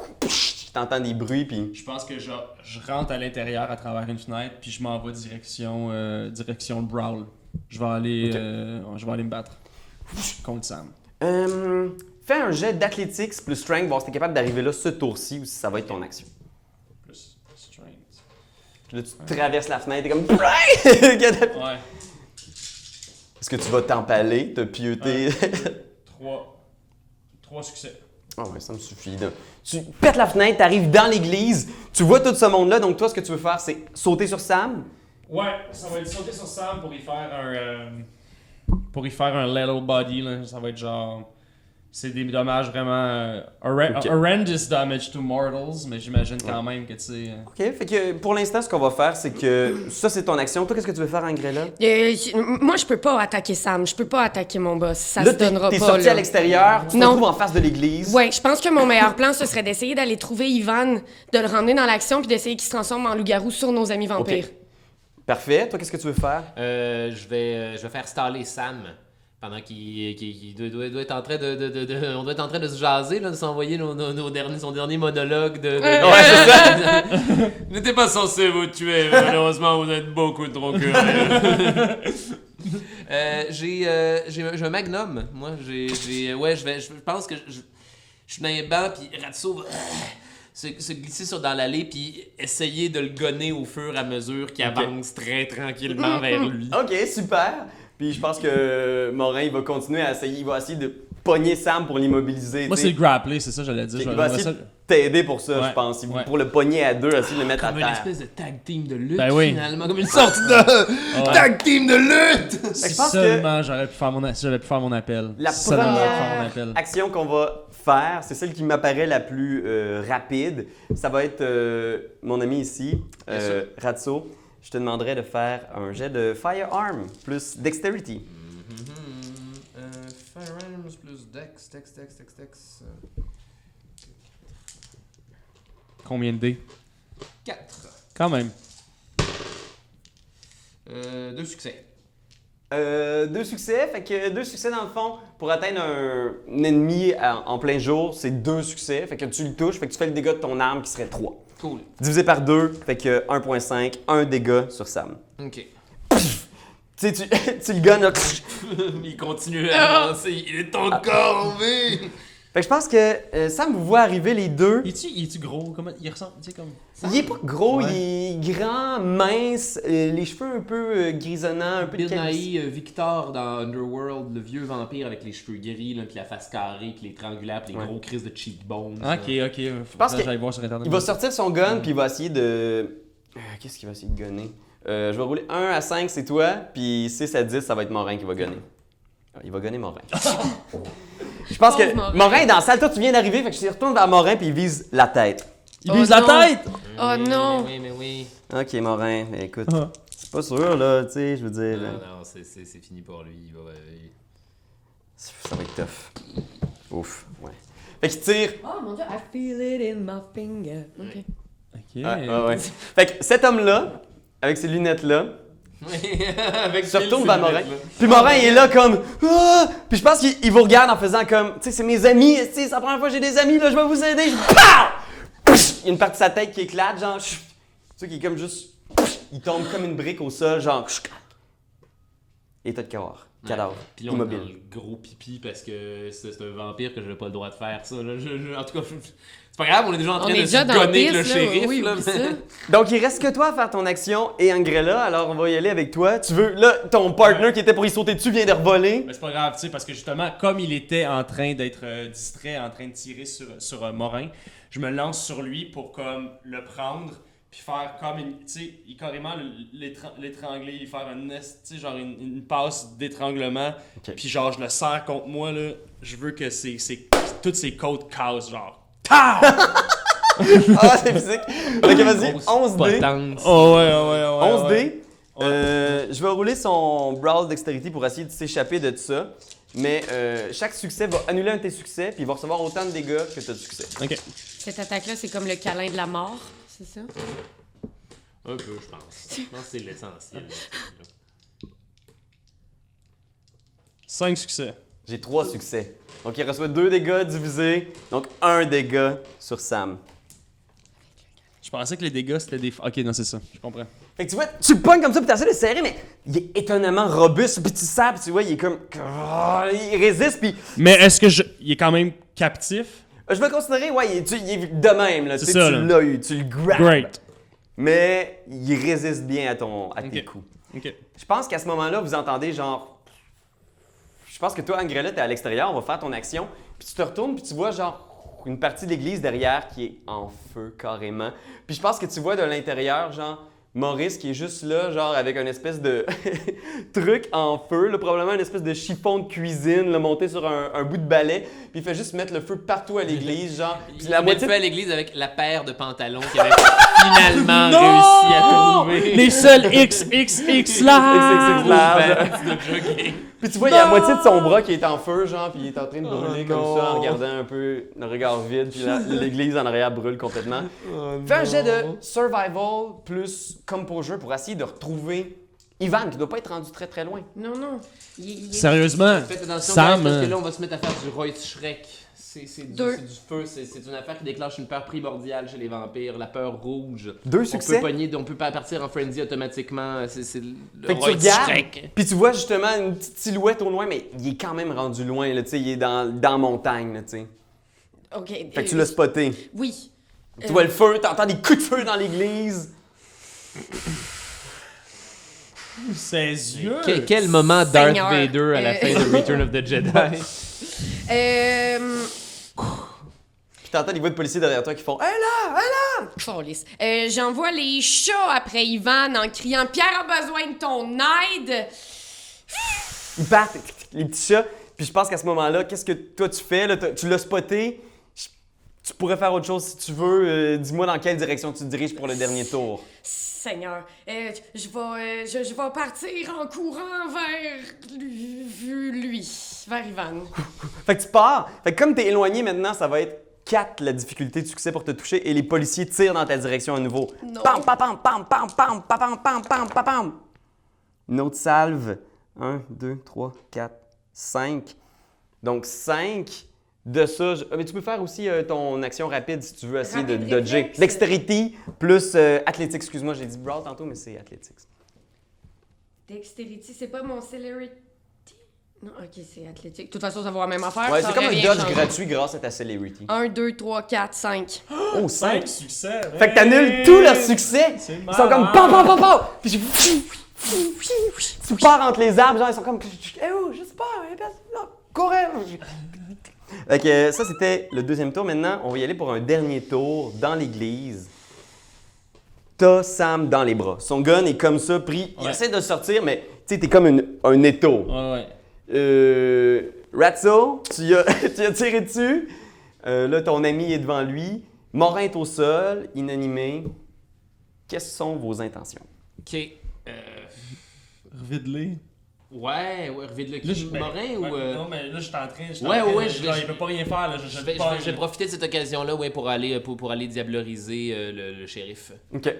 Tu t'entends des bruits, puis. Je pense que je, je rentre à l'intérieur à travers une fenêtre, puis je m'en vais direction, euh, direction Brawl. Je vais aller, euh, je vais aller me battre contre Sam. Euh, fais un jet d'athlétiques plus strength, voir si t'es capable d'arriver là ce tour-ci ou si ça va être ton action. Plus strength. Puis là, tu traverses la fenêtre, t'es comme. <laughs> Est-ce Ouais. que tu vas t'empaler, te pieuter? <laughs> Trois. Trois succès. Ah ouais, ça me suffit. Tu pètes la fenêtre, t'arrives dans l'église, tu vois tout ce monde-là, donc toi, ce que tu veux faire, c'est sauter sur Sam? Ouais, ça va être sauter sur Sam pour y faire un. euh, pour y faire un little body, là. Ça va être genre. C'est des dommages vraiment. euh, horre- Ok. horrendous damage to mortals, mais j'imagine quand même que tu sais. euh, OK, fait que pour l'instant, ce qu'on va faire, c'est que ça, c'est ton action. Toi, qu'est-ce que tu veux faire, Angrella? Euh, moi, je peux pas attaquer Sam. Je peux pas attaquer mon boss. Ça là, se t'es donnera t'es pas. sorti là. à l'extérieur, tu te retrouves en face de l'église. Ouais, je pense que mon meilleur plan, ce serait d'essayer d'aller trouver Ivan, de le ramener dans l'action, puis d'essayer qu'il se transforme en loup-garou sur nos amis vampires. Parfait. Toi, qu'est-ce que tu veux faire? Euh, je vais, je vais faire staller Sam pendant qu'il doit, doit- doit être en train de, de- de- de- on doit être en train de se jaser, là, de s'envoyer nos, nos- nos derniers, son dernier monologue de. de- Ouais, Vous <laughs> n'étiez pas censé vous tuer, malheureusement, vous êtes beaucoup trop curieux. <laughs> Euh, j'ai, euh, j'ai, un- j'ai un magnum, moi. J'ai, j'ai, ouais, je vais, je pense que je, je suis dans les bancs, puis Ratso va se, se glisser sur dans l'allée, puis essayer de le gonner au fur et à mesure qu'il avance très tranquillement vers <laughs> lui. OK, super. Puis je pense que Morin, il va continuer à essayer, il va essayer de pogner Sam pour l'immobiliser. Moi, c'est le grappler, c'est ça, j'allais dire. Il Je- va essayer ça- de t'aider pour ça, Ouais, je pense. Ouais. Pour le pogner à deux, essayer de le mettre à Comme une terre. espèce de tag team de lutte, Ben oui. finalement. Comme une sorte de tag team de lutte! Si je pense que- seulement j'aurais pu faire mon, pu faire mon appel. La Si seulement première faire mon appel. action qu'on va faire, c'est celle qui m'apparaît la plus euh, rapide. Ça va être euh, mon ami ici, euh, Ratso. Je te demanderai de faire un jet de Firearm plus Dexterity. Euh, firearms plus dex, dex, dex, dex, dex. Combien de dés? 4. Quand même. Euh, deux succès. Euh, deux succès, fait que deux succès dans le fond, pour atteindre un, un ennemi en, en plein jour, c'est deux succès, fait que tu le touches, fait que tu fais le dégât de ton arme qui serait 3. Cool. Divisé par 2, fait que 1.5, un dégât sur Sam. Ok. Tu sais, tu, <laughs> tu le gonnes, là, <laughs> il continue à avancer, il est encore en vie! Fait que je pense que euh, Sam vous voit arriver les deux. Il est-tu, il est-tu gros? Comment il ressemble Tu sais comme. Il est pas gros, Ouais. il est grand, mince, euh, les cheveux un peu euh, grisonnants, un peu de Bill calvitie. Nighy, euh, Victor dans Underworld, le vieux vampire avec les cheveux gris, là, puis la face carrée, puis les triangulaires, puis les Ouais. gros crises de cheekbones. Ok, là. ok. Je pense que- j'allais voir sur internet. Il va sortir son gun, puis il va essayer de. Qu'est-ce qu'il va essayer de gunner? Euh, Je vais rouler 1 à 5, c'est toi, puis 6 à 10, ça va être Morin qui va gunner. Ah, Il va gunner Morin. <laughs> je pense que Morin. Morin est dans la salle, toi tu viens d'arriver, fait que je retourne vers Morin, puis il vise la tête. Il Oh vise la non. tête? Oh non. Mais oui, mais oui. Ok, Morin, mais écoute, Ah. c'est pas sûr là, tu sais, je veux dire. Non, euh, non, c'est, c'est, c'est fini pour lui. Il va, il- Ça va être tough. Ouf, ouais. Fait qu'il tire. Oh mon dieu, I feel it in my finger. Ok. Ok. Ouais, ouais, ouais. Fait que cet homme-là, avec ces lunettes-là, <laughs> Avec Sylvette, Morin. là. Puis Morin il est là comme ah! Puis je pense qu'il il vous regarde en faisant comme tu sais c'est mes amis, c'est la première fois que j'ai des amis là, je vais vous aider. Je-! Il y a une partie de sa tête qui éclate genre tu sais qui est comme juste il tombe comme une brique au sol genre état de cadavre, cadavre, Puis là, on est dans immobile. le gros pipi parce que c'est un vampire que j'avais pas le droit de faire ça. là. Je- je- en tout cas, je- c'est pas grave, on est déjà en train de se gonner avec le piste, là. shérif. Oui, là, oublie mais- ça. <laughs> Donc il reste que toi à faire ton action et Angrella, alors on va y aller avec toi. Tu veux là ton partner qui était pour y sauter dessus vient de revoler. Mais c'est pas grave, tu sais, parce que justement, comme il était en train d'être euh, distrait, en train de tirer sur, sur euh, Morin, je me lance sur lui pour comme le prendre, puis faire comme une. Tu sais, il carrément le- l'étran- l'étrangler, lui faire un nest, tu sais, genre une, une passe d'étranglement, puis genre je le serre contre moi, là. Je veux que c'est, c'est, toutes ses côtes cassent, genre. <laughs> Ah c'est physique. Ok vas-y, Grosse 11 dés. potence. Oh ouais, ouais, ouais. 11 ouais. dés. Euh, je vais rouler son Brawl Dexterity pour essayer de s'échapper de tout ça. Mais euh, chaque succès va annuler un de tes succès, puis il va recevoir autant de dégâts que tu as de succès. Ok. Cette attaque-là, c'est comme le câlin de la mort, c'est ça? Un peu, je pense. Je pense que c'est l'essentiel. là. 5 succès. J'ai 3 succès. Donc il reçoit 2 dégâts divisés, donc 1 dégât sur Sam. Je pensais que les dégâts c'était des. Ok, non, c'est ça. Je comprends. Fait que tu vois, tu le pognes comme ça, puis t'essaies de serrer, mais il est étonnamment robuste, puis tu puis tu vois, il est comme. Il résiste, puis Mais est-ce que je. Il est quand même captif? je vais considérer, ouais, il est, tu- il est de même, là. Tu sais, ça, tu là. l'as eu, tu le grabs. Great. Mais il résiste bien à, ton, à tes Ok. coups. Ok. Je pense qu'à ce moment-là, vous entendez genre. Je pense que toi, Angrella, t'es à l'extérieur, on va faire ton action. Puis tu te retournes, puis tu vois genre une partie de l'église derrière qui est en feu carrément. Puis je pense que tu vois de l'intérieur, genre. Maurice qui est juste là, genre avec un espèce de <laughs> truc en feu, là, probablement une espèce de chiffon de cuisine, là, monté sur un, un bout de balai, puis il fait juste mettre le feu partout à l'église, genre. Puis Il la moitié fait à l'église avec la paire de pantalons qu'il avait finalement <laughs> réussi à trouver. Les seuls XXX XXX là! large. De jogging. Puis tu vois, il y a la moitié de son bras qui est en feu, genre, puis il est en train de brûler Oh comme non. ça, en regardant un peu le regard vide, puis l'église en arrière brûle complètement. Fais un jet de survival plus composure pour essayer de retrouver Ivan, qui doit pas être rendu très très loin. Non, non. Il, il est- Sérieusement, Faites attention, Sam. parce que euh, là, on va se mettre à faire du Royce Shrek. C'est c'est du, Deux. c'est du feu, c'est c'est une affaire qui déclenche une peur primordiale chez les vampires, la peur rouge. Deux On succès? peut, pogner, on peut pas partir en frenzy automatiquement, c'est c'est le Fait que tu Royce regardes, Shrek. puis tu vois justement une petite silhouette au loin, mais il est quand même rendu loin, là, tu sais, il est dans, dans la montagne, là, tu sais. OK. Fait que euh, tu l'as spoté. Oui. Tu Euh, vois le feu, t'entends des coups de feu dans l'église. Ses yeux. Que- quel moment Darth Seigneur. Vader à la Euh, fin de Return of the Jedi? <laughs> Euh... Puis t'entends des voix de policiers derrière toi qui font Hé là, hé là! câlisse. Euh, J'envoie les chats après Ivan en criant Pierre a besoin de ton aide. Ils les petits chats. Puis je pense qu'à ce moment-là, qu'est-ce que toi tu fais? Là, T'as- tu l'as spoté. Je- Tu pourrais faire autre chose si tu veux. Euh, Dis-moi dans quelle direction tu te diriges pour le dernier tour. Seigneur, euh, je vais euh, je, je vais partir en courant vers lui, lui vers Ivan. Fait que tu pars. Fait que comme t'es éloigné maintenant, ça va être 4 la difficulté de succès pour te toucher et les policiers tirent dans ta direction à nouveau. Non. Pam, pam, pam, pam, pam, pam, pam, pam, pam, pam, pam, pam. Une autre salve. 1, 2, 3, 4, 5. Donc 5. De ça, je- ah, mais tu peux faire aussi euh, ton action rapide si tu veux essayer de Rapide dodger. réflexe. Dexterity plus euh, athlétique. Excuse-moi, j'ai dit brawl tantôt, mais c'est athlétique. Dexterity, c'est pas mon celerity? Non, ok, c'est athlétique. De toute façon, ça va la même affaire. Ouais, c'est comme un dodge changé. gratuit grâce à ta celerity. 1, 2, 3, 4, 5. Oh, 5. 5 succès. Fait que t'annules tous leurs succès. Ils sont comme pam pam pam pam. Puis je- tu pars entre les arbres, genre ils sont comme eh oh, je sais pas, eh euh, ça c'était le deuxième tour. Maintenant, on va y aller pour un dernier tour dans l'église. T'as Sam dans les bras. Son gun est comme ça pris. Il Ouais. essaie de sortir, mais tu sais, t'es comme une- un étau. Ouais, ouais. Euh, Ratso, tu as, <laughs> tu as tiré dessus. Euh, là, ton ami est devant lui. Morin est au sol, inanimé. Quelles sont vos intentions? Ok. Euh, Revide-les. Ouais, ouais, Là, je- qui ben, Morin ou. ouais, euh, Non, mais là, je suis en train. j'étais Ouais, en train ouais, de- je genre, vais- il peut pas rien faire, là. Je, je, Je vais, je pas- vais- je vais profiter de cette occasion-là ouais, pour, aller, pour, pour aller diableriser euh, le, le shérif. OK.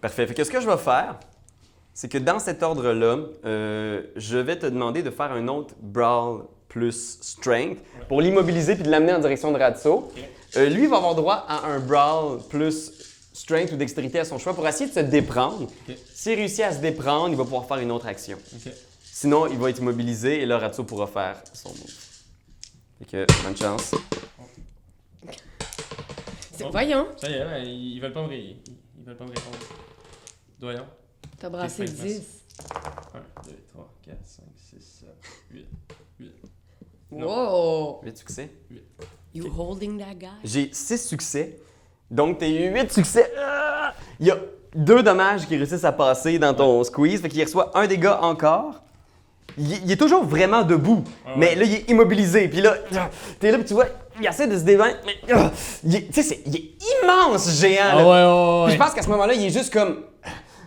Parfait. Fait que ce que je vais faire, c'est que dans cet ordre-là, euh, je vais te demander de faire un autre brawl plus strength pour l'immobiliser puis de l'amener en direction de Ratso. Euh, lui va avoir droit à un brawl plus strength ou dextérité à son choix pour essayer de se déprendre. Ok. S'il réussit à se déprendre, il va pouvoir faire une autre action. Ok. Sinon, il va être immobilisé et là, Ratso pourra faire son move. Fait que, bonne chance. C'est- Oh. Voyons, Ça y est, ils veulent pas me ré- ils- veulent pas me répondre. Voyons. t'as brassé Ok, merci. 10. 1, 2, 3, 4, 5, 6, 7, 8. 8. Non. Wow! 8 succès. You holding that guy? J'ai 6 succès. Donc, t'as eu 8 succès. Ah! Il y a deux dommages qui réussissent à passer dans ton squeeze. Fait qu'il reçoit un dégât encore. Il, il est toujours vraiment debout. Ah Mais là, il est immobilisé. Puis là, <laughs> t'es là, puis tu vois, il essaie de se débattre. Mais ah, il est- tu sais, il est immense, géant. Ah là. ouais, ouais, Puis je pense qu'à ce moment-là, il est juste comme.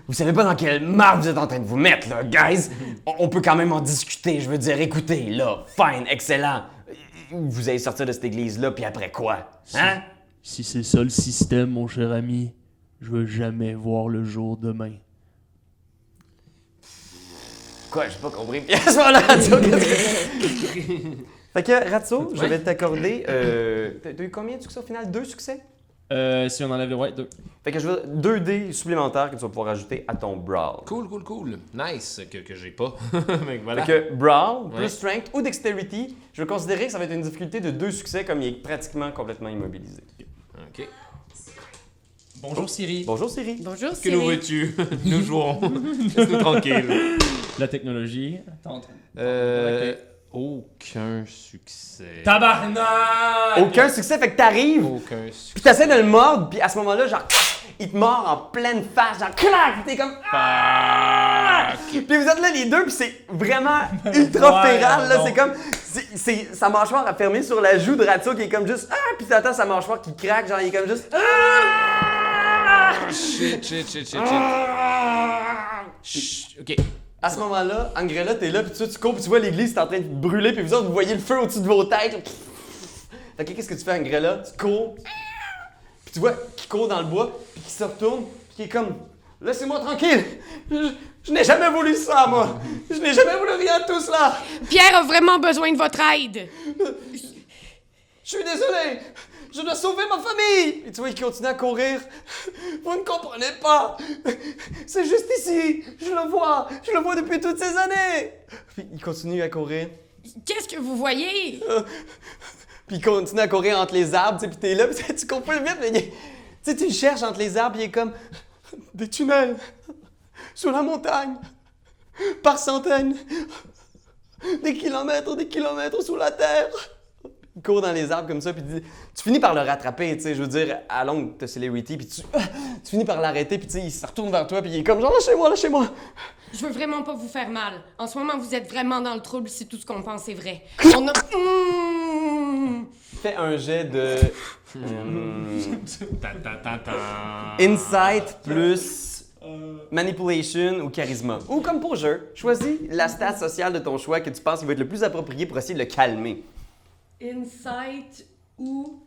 Vous savez pas dans quelle marque vous êtes en train de vous mettre, là, guys. <laughs> On, peut quand même en discuter. Je veux dire, écoutez, là, fine, excellent. Vous allez sortir de cette église-là, puis après quoi? Hein? Si c'est ça le système, mon cher ami, je veux jamais voir le jour demain. Quoi, j'ai pas compris. Puis à ce moment-là, Ratso, qu'est-ce que <laughs> Fait que, Ratso, je vais t'accorder. Euh, <laughs> t'as eu combien de succès au final? Deux succès? Euh, si on enlève le ouais, deux. Fait que je veux deux dés supplémentaires que tu vas pouvoir ajouter à ton Brawl. Cool, cool, cool. Nice, que, que j'ai pas. <laughs> Voilà. Fait que Brawl, plus Ouais. Strength ou Dexterity, je vais considérer que ça va être une difficulté de deux succès comme il est pratiquement complètement immobilisé. Ok. Bonjour Siri. Bonjour Siri. Bonjour, Que Siri. nous veux-tu? nous jouons. Laisse-nous tranquille. La technologie. Attends. Euh, aucun succès. Tabarnak! Aucun succès, fait que t'arrives, Aucun succès. puis t'essaies de le mordre, puis à ce moment-là, genre, il te mord en pleine face, genre, clac, t'es comme. Ah! Puis vous êtes là les deux, puis c'est vraiment <laughs> ultra Ouais, féral, là. C'est comme. c'est- C'est sa mâchoire a fermé sur la joue de Ratso qui est comme juste. Ah! Puis t'attends sa mâchoire qui craque, genre, il est comme juste. Ah! Shit, shit, shit, shit, shit. Chut, Ok. À ce moment-là, Angrella, t'es là, puis tu, tu cours, puis tu vois l'église, c'est en train de brûler, puis vous autres, vous voyez le feu au-dessus de vos têtes. là. Fait que qu'est-ce que tu fais, Angrella? Tu cours, puis tu vois qu'il court dans le bois, puis qu'il se retourne, puis qu'il est comme Laissez-moi tranquille! Je, je n'ai jamais voulu ça, moi! Je n'ai jamais voulu rien de tout cela! Pierre a vraiment besoin de votre aide. Je suis désolé! Je dois sauver ma famille! Et tu vois, il continue à courir. Vous ne comprenez pas! C'est juste ici! Je le vois! Je le vois depuis toutes ces années! Puis il continue à courir. Qu'est-ce que vous voyez? Puis il continue à courir entre les arbres, puis t'es là, <laughs> puis tu cours plus vite, mais tu sais, tu le cherches entre les arbres, il est comme des tunnels sous la montagne, par centaines, des kilomètres, des kilomètres sous la terre. Il court dans les arbres comme ça, puis il dit- tu finis par le rattraper, tu sais, je veux dire, à longue de celebrity, puis tu, <laughs> tu finis par l'arrêter, puis tu sais, il se retourne vers toi, puis il est comme genre, lâchez-moi, lâchez-moi. Je veux vraiment pas vous faire mal. En ce moment, vous êtes vraiment dans le trouble si tout ce qu'on pense est vrai. On a... Mmh. Fais un jet de. <laughs> Ta, ta, ta, ta. Insight plus manipulation ou charisma. Ou comme pour jeu, choisis la stat sociale de ton choix que tu penses qui va être le plus approprié pour essayer de le calmer. Insight ou...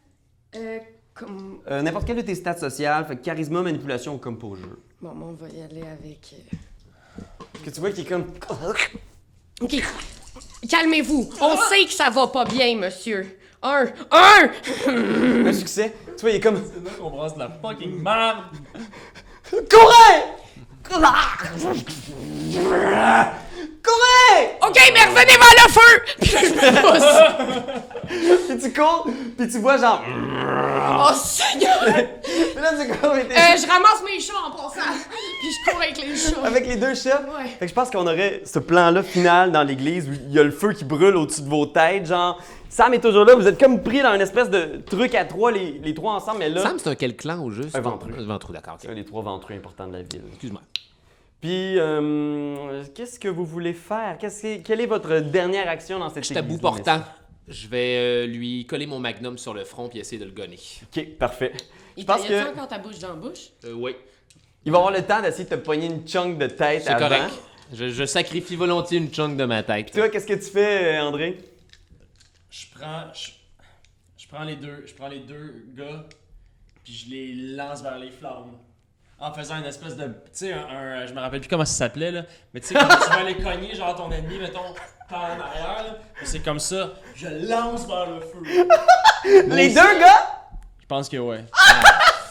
Euh, comme... Euh, N'importe quelle de tes stats sociales, fait que charisma, manipulation ou comme pour jeu. Bon, bon, on va y aller avec... euh, Que tu vois qui est comme. OK. Calmez-vous. On sait que ça va pas bien, monsieur. Un. Un! <laughs> un succès. Tu vois, il est comme. C'est là qu'on brasse de la fucking merde! Courez! <laughs> Courez! OK, mais revenez vers le feu! Puis là, je me pousse. Puis tu cours, puis tu vois genre. Oh, Seigneur! <laughs> Puis là, tu cours avec tes- Euh, je ramasse mes chats en passant. Puis je cours avec les chats. avec les deux chats? Ouais. Fait que je pense qu'on aurait ce plan-là final dans l'église où il y a le feu qui brûle au-dessus de vos têtes, genre. Sam est toujours là, vous êtes comme pris dans une espèce de truc à trois, les, les trois ensemble, mais là. Sam, c'est un quel clan au juste? Un ventrue. Un ventrue, d'accord. C'est un des trois ventreux importants de la ville. Excuse-moi. Puis, euh, qu'est-ce que vous voulez faire? Que- quelle est votre dernière action dans cette Je église, portant. Je vais euh, lui coller mon magnum sur le front puis essayer de le gonner. Ok, parfait. Je Il pense que encore ta bouche dans la bouche? Euh, oui, il va avoir le temps d'essayer de te pogner une chunk de tête c'est avant. correct. Je, je sacrifie volontiers une chunk de ma tête. Tu vois, qu'est-ce que tu fais, André? Je prends. Je, je prends les deux. Je prends les deux gars. Puis je les lance vers les flammes. En faisant une espèce de. Tu sais, un, un- Je me rappelle plus comment ça s'appelait, là. Mais tu sais, quand tu vas aller cogner, genre ton ennemi, mettons, par en arrière, là. C'est comme ça. Je lance vers le feu. <laughs> Les deux gars? Je pense que ouais.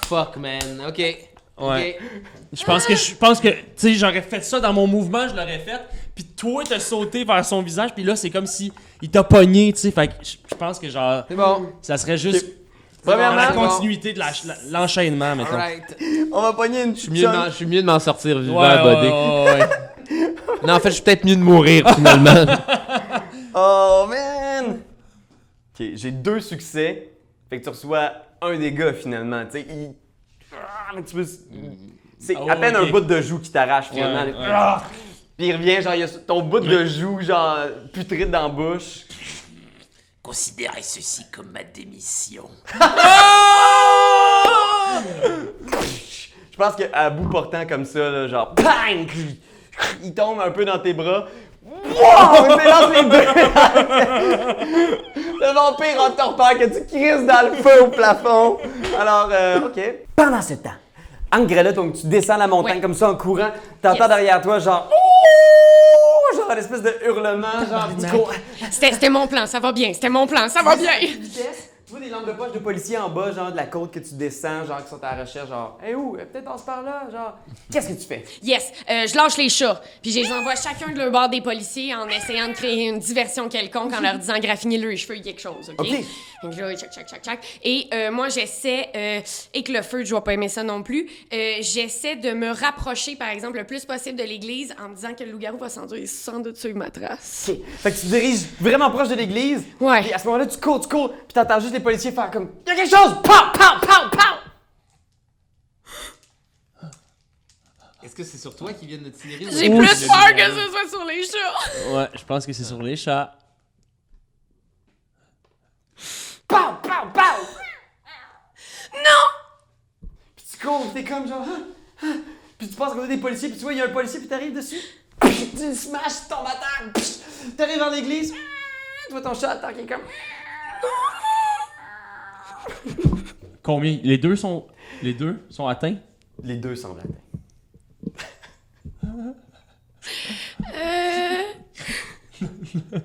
Fuck, man. Ok. Ouais. Ok. Je pense que je pense que tu sais j'aurais fait ça dans mon mouvement, je l'aurais fait. Puis toi t'as sauté vers son visage, puis là c'est comme si il t'a pogné, tu sais. Fait que je je pense que genre C'est bon. ça serait juste Premièrement, la continuité de l'enchaînement mettons. Alright. on va pogner une Je suis mieux, de m'en- je suis mieux de m'en sortir vivant, ouais, ouais. <laughs> Non, en fait, je suis peut-être mieux de mourir finalement. <laughs> Oh man! Ok, j'ai deux succès. Fait que tu reçois un dégât finalement. Tu sais, il. Ah, mais tu peux- C'est Oh, à peine un bout de joue qui t'arrache finalement. Ouais, ouais. Ah! Puis il revient, genre, il y a ton bout de joue, genre, putride dans la bouche. Considérez ceci comme ma démission. <laughs> Je pense qu'à bout portant comme ça, là, genre, bang! Il tombe un peu dans tes bras. Wow! Il lance les deux! <laughs> le vampire en torpeur que tu crises dans le feu au plafond. Alors, euh, OK. Pendant ce temps, Angrella, donc tu descends la montagne Ouais. comme ça en courant, t'entends Yes. derrière toi, genre, Ouh! Genre, espèce de hurlement, genre. C'était c'était mon plan, ça va bien. C'était mon plan, ça va bien. vitesse. Tu vois des lampes de poche de policiers en bas, genre de la côte que tu descends, genre qui sont à la recherche, genre, hé où? Euh, Peut-être passe par là, genre. Qu'est-ce que tu fais? Yes, euh, je lâche les chats. Puis je les envoie chacun de leur bord des policiers en essayant de créer une diversion quelconque en leur disant graffiner leurs cheveux quelque chose, OK? OK. Donc là, tchac, tchac, tchac, tchac. Et euh, moi, j'essaie, euh, et que le feu, je vais pas aimer ça non plus, j'essaie de me rapprocher, par exemple, le plus possible de l'église en me disant que le loup-garou va s'enduire sans doute sur ma trace. OK. Fait que tu te diriges vraiment proche de l'église. Ouais. Puis à ce moment-là, tu cours, tu cours, puis t'entends juste les policiers faire comme, y a quelque chose! Pow, pow, pow, pow! Est-ce que c'est sur toi qu'ils viennent de tirer? J'ai ou- plus le peur que ce soit sur les chats. Ouais, je pense que c'est sur les chats. Pow, pow, pow! Non! Puis tu cours, t'es comme genre, ah, ah. puis tu passes à côté des policiers, puis tu vois, il y a un policier, puis t'arrives dessus. Puis tu smash, tu tombes à terre. puis T'arrives vers l'église. Tu vois ton chat, attends, qui est comme. Combien? Les deux sont les deux sont atteints? Les deux semblent atteints. Euh... <laughs>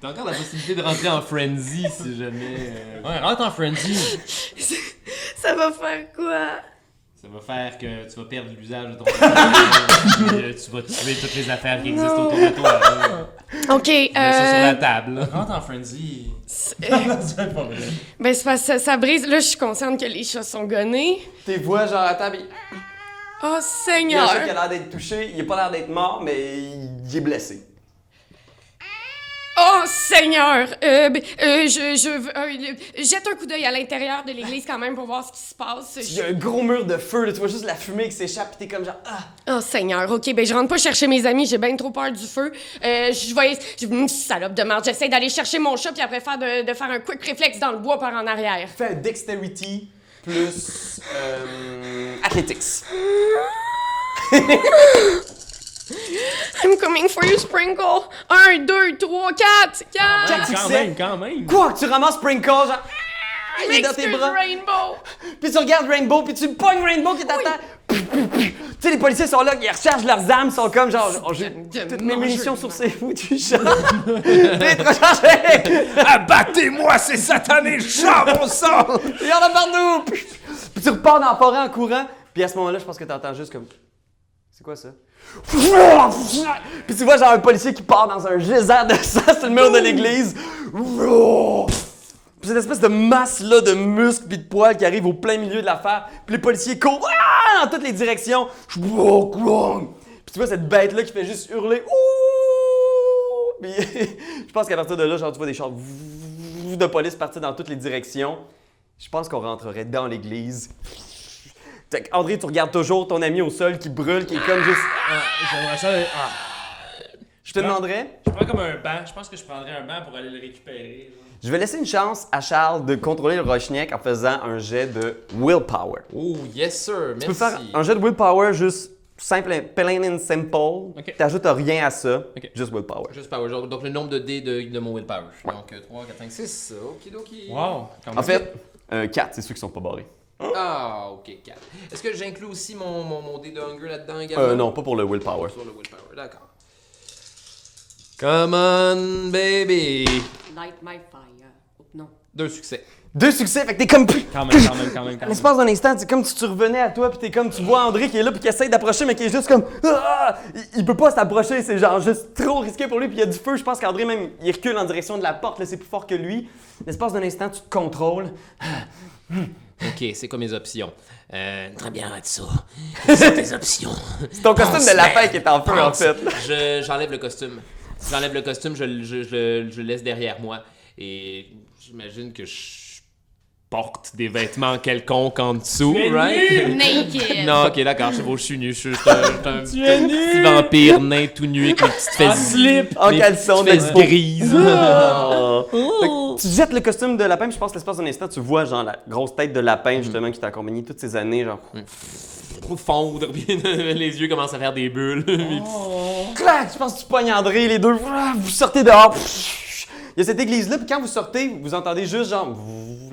T'as encore la possibilité de rentrer en frenzy si jamais. euh, Ouais, rentre en frenzy. <laughs> Ça va faire quoi? Ça va faire que tu vas perdre l'usage de ton <laughs> puis, euh, tu vas tuer toutes les affaires qui existent autour de toi. là. OK, Mets ça sur la euh... table. Rentre en frenzy. c'est- <laughs> C'est pas vrai. Ben, c'est parce que ça, ça brise. Là, je suis consciente que les chats sont gonnés. Tes voix, genre, à table, il Oh, il y a un Seigneur! chat qui a l'air d'être touché, il a pas l'air d'être mort, mais il est blessé. Oh, Seigneur! Euh, ben, euh, je, euh, jette un coup d'œil à l'intérieur de l'église quand même pour voir ce qui se passe. Il y a un gros mur de feu, là, tu vois juste la fumée qui s'échappe, t'es comme genre, ah! Oh, Seigneur. OK, ben, je rentre pas chercher mes amis. J'ai bien trop peur du feu. Euh, je vais... je- hum, salope de merde. J'essaie d'aller chercher mon chat puis après faire de, de faire un quick réflexe dans le bois par en arrière. Fais un dexterity plus euh, athletics. <laughs> <laughs> I'm coming for you, Sprinkle. Un, deux, trois, quatre, quatre. Quatre Quand succès. même, quand même. Quoi? Tu ramasses Sprinkle, genre, ah, il est dans tes bras. Rainbow. Puis tu regardes Rainbow, puis tu pognes Rainbow qui à terre. Tu sais, les policiers sont là, ils rechargent leurs armes, ils sont comme genre, oh, j'ai toutes mes munitions sur ces foutus chats. <laughs> T'es trop chargé! Abattez-moi ces satanés chats, mon sang Il y en a partout! Puis tu repars dans la forêt en courant, puis à ce moment-là, je pense que t'entends juste comme. C'est quoi ça? Puis tu vois genre un policier qui part dans un geyser de sang sur le mur de l'église. Puis cette espèce de masse là de muscles puis de poils qui arrive au plein milieu de l'affaire. Puis les policiers courent ah, dans toutes les directions. Puis tu vois cette bête là qui fait juste hurler. Puis <laughs> je pense qu'à partir de là, genre tu vois des chars de police partir dans toutes les directions. Je pense qu'on rentrerait dans l'église. André, tu regardes toujours ton ami au sol qui brûle, qui est comme juste. Ah, J'aimerais ça. Ah. Je te demanderais. Je prends comme un banc. Je pense que je prendrais un banc pour aller le récupérer. là. Je vais laisser une chance à Charles de contrôler le Rochniak en faisant un jet de willpower. Oh, yes sir, merci. Tu peux faire un jet de willpower juste simple, plain and simple. Ok. T'ajoutes rien à ça, Ok. juste willpower. Juste power. Donc le nombre de dés de, de mon willpower. Donc euh, 3, 4, 5, 6. Okidoki. Wow. quand En fait, Euh, 4, c'est ceux qui sont pas barrés. Ah, ok, 4. Est-ce que j'inclus aussi mon, mon, mon dé de hunger là-dedans également? Euh, non, pas pour le willpower. Sur le willpower, d'accord. Come on, baby! Light my fire. Oh, non. Deux succès. Deux succès, fait que t'es comme. Quand même, quand même, quand même. <laughs> Quand même. L'espace d'un instant, c'est comme si tu revenais à toi, puis t'es comme, tu vois André qui est là, puis qui essaie d'approcher, mais qui est juste comme. Ah! Il, il peut pas s'approcher, c'est genre juste trop risqué pour lui, puis il y a du feu. Je pense qu'André, même, il recule en direction de la porte, là, c'est plus fort que lui. L'espace d'un instant, tu te contrôles. Ok, c'est quoi mes options? Euh, Très bien, Ratso. <laughs> Sont tes options C'est ton costume de lapin qui est en feu, en pense. fait. Je- J'enlève le costume. J'enlève le costume, je, je, je le laisse derrière moi. Et j'imagine que je porte des vêtements quelconques en dessous, es right? <laughs> Naked. Non, ok, d'accord, c'est beau, je suis nu. Je suis un, juste un- Tu es un nu! petit vampire nain tout nu avec mes petites En fesses. slip! En caleçon, petites fesses grises. <laughs> Oh. Que tu jettes le costume de lapin, je pense que l'espace d'un instant, tu vois genre la grosse tête de lapin, justement, qui t'a accompagné toutes ces années, genre. Fondre, <laughs> puis les yeux commencent à faire des bulles. Clac! Je pense que tu pognes André, les deux, ah, vous sortez dehors. Il y a cette église-là, puis quand vous sortez, vous entendez juste genre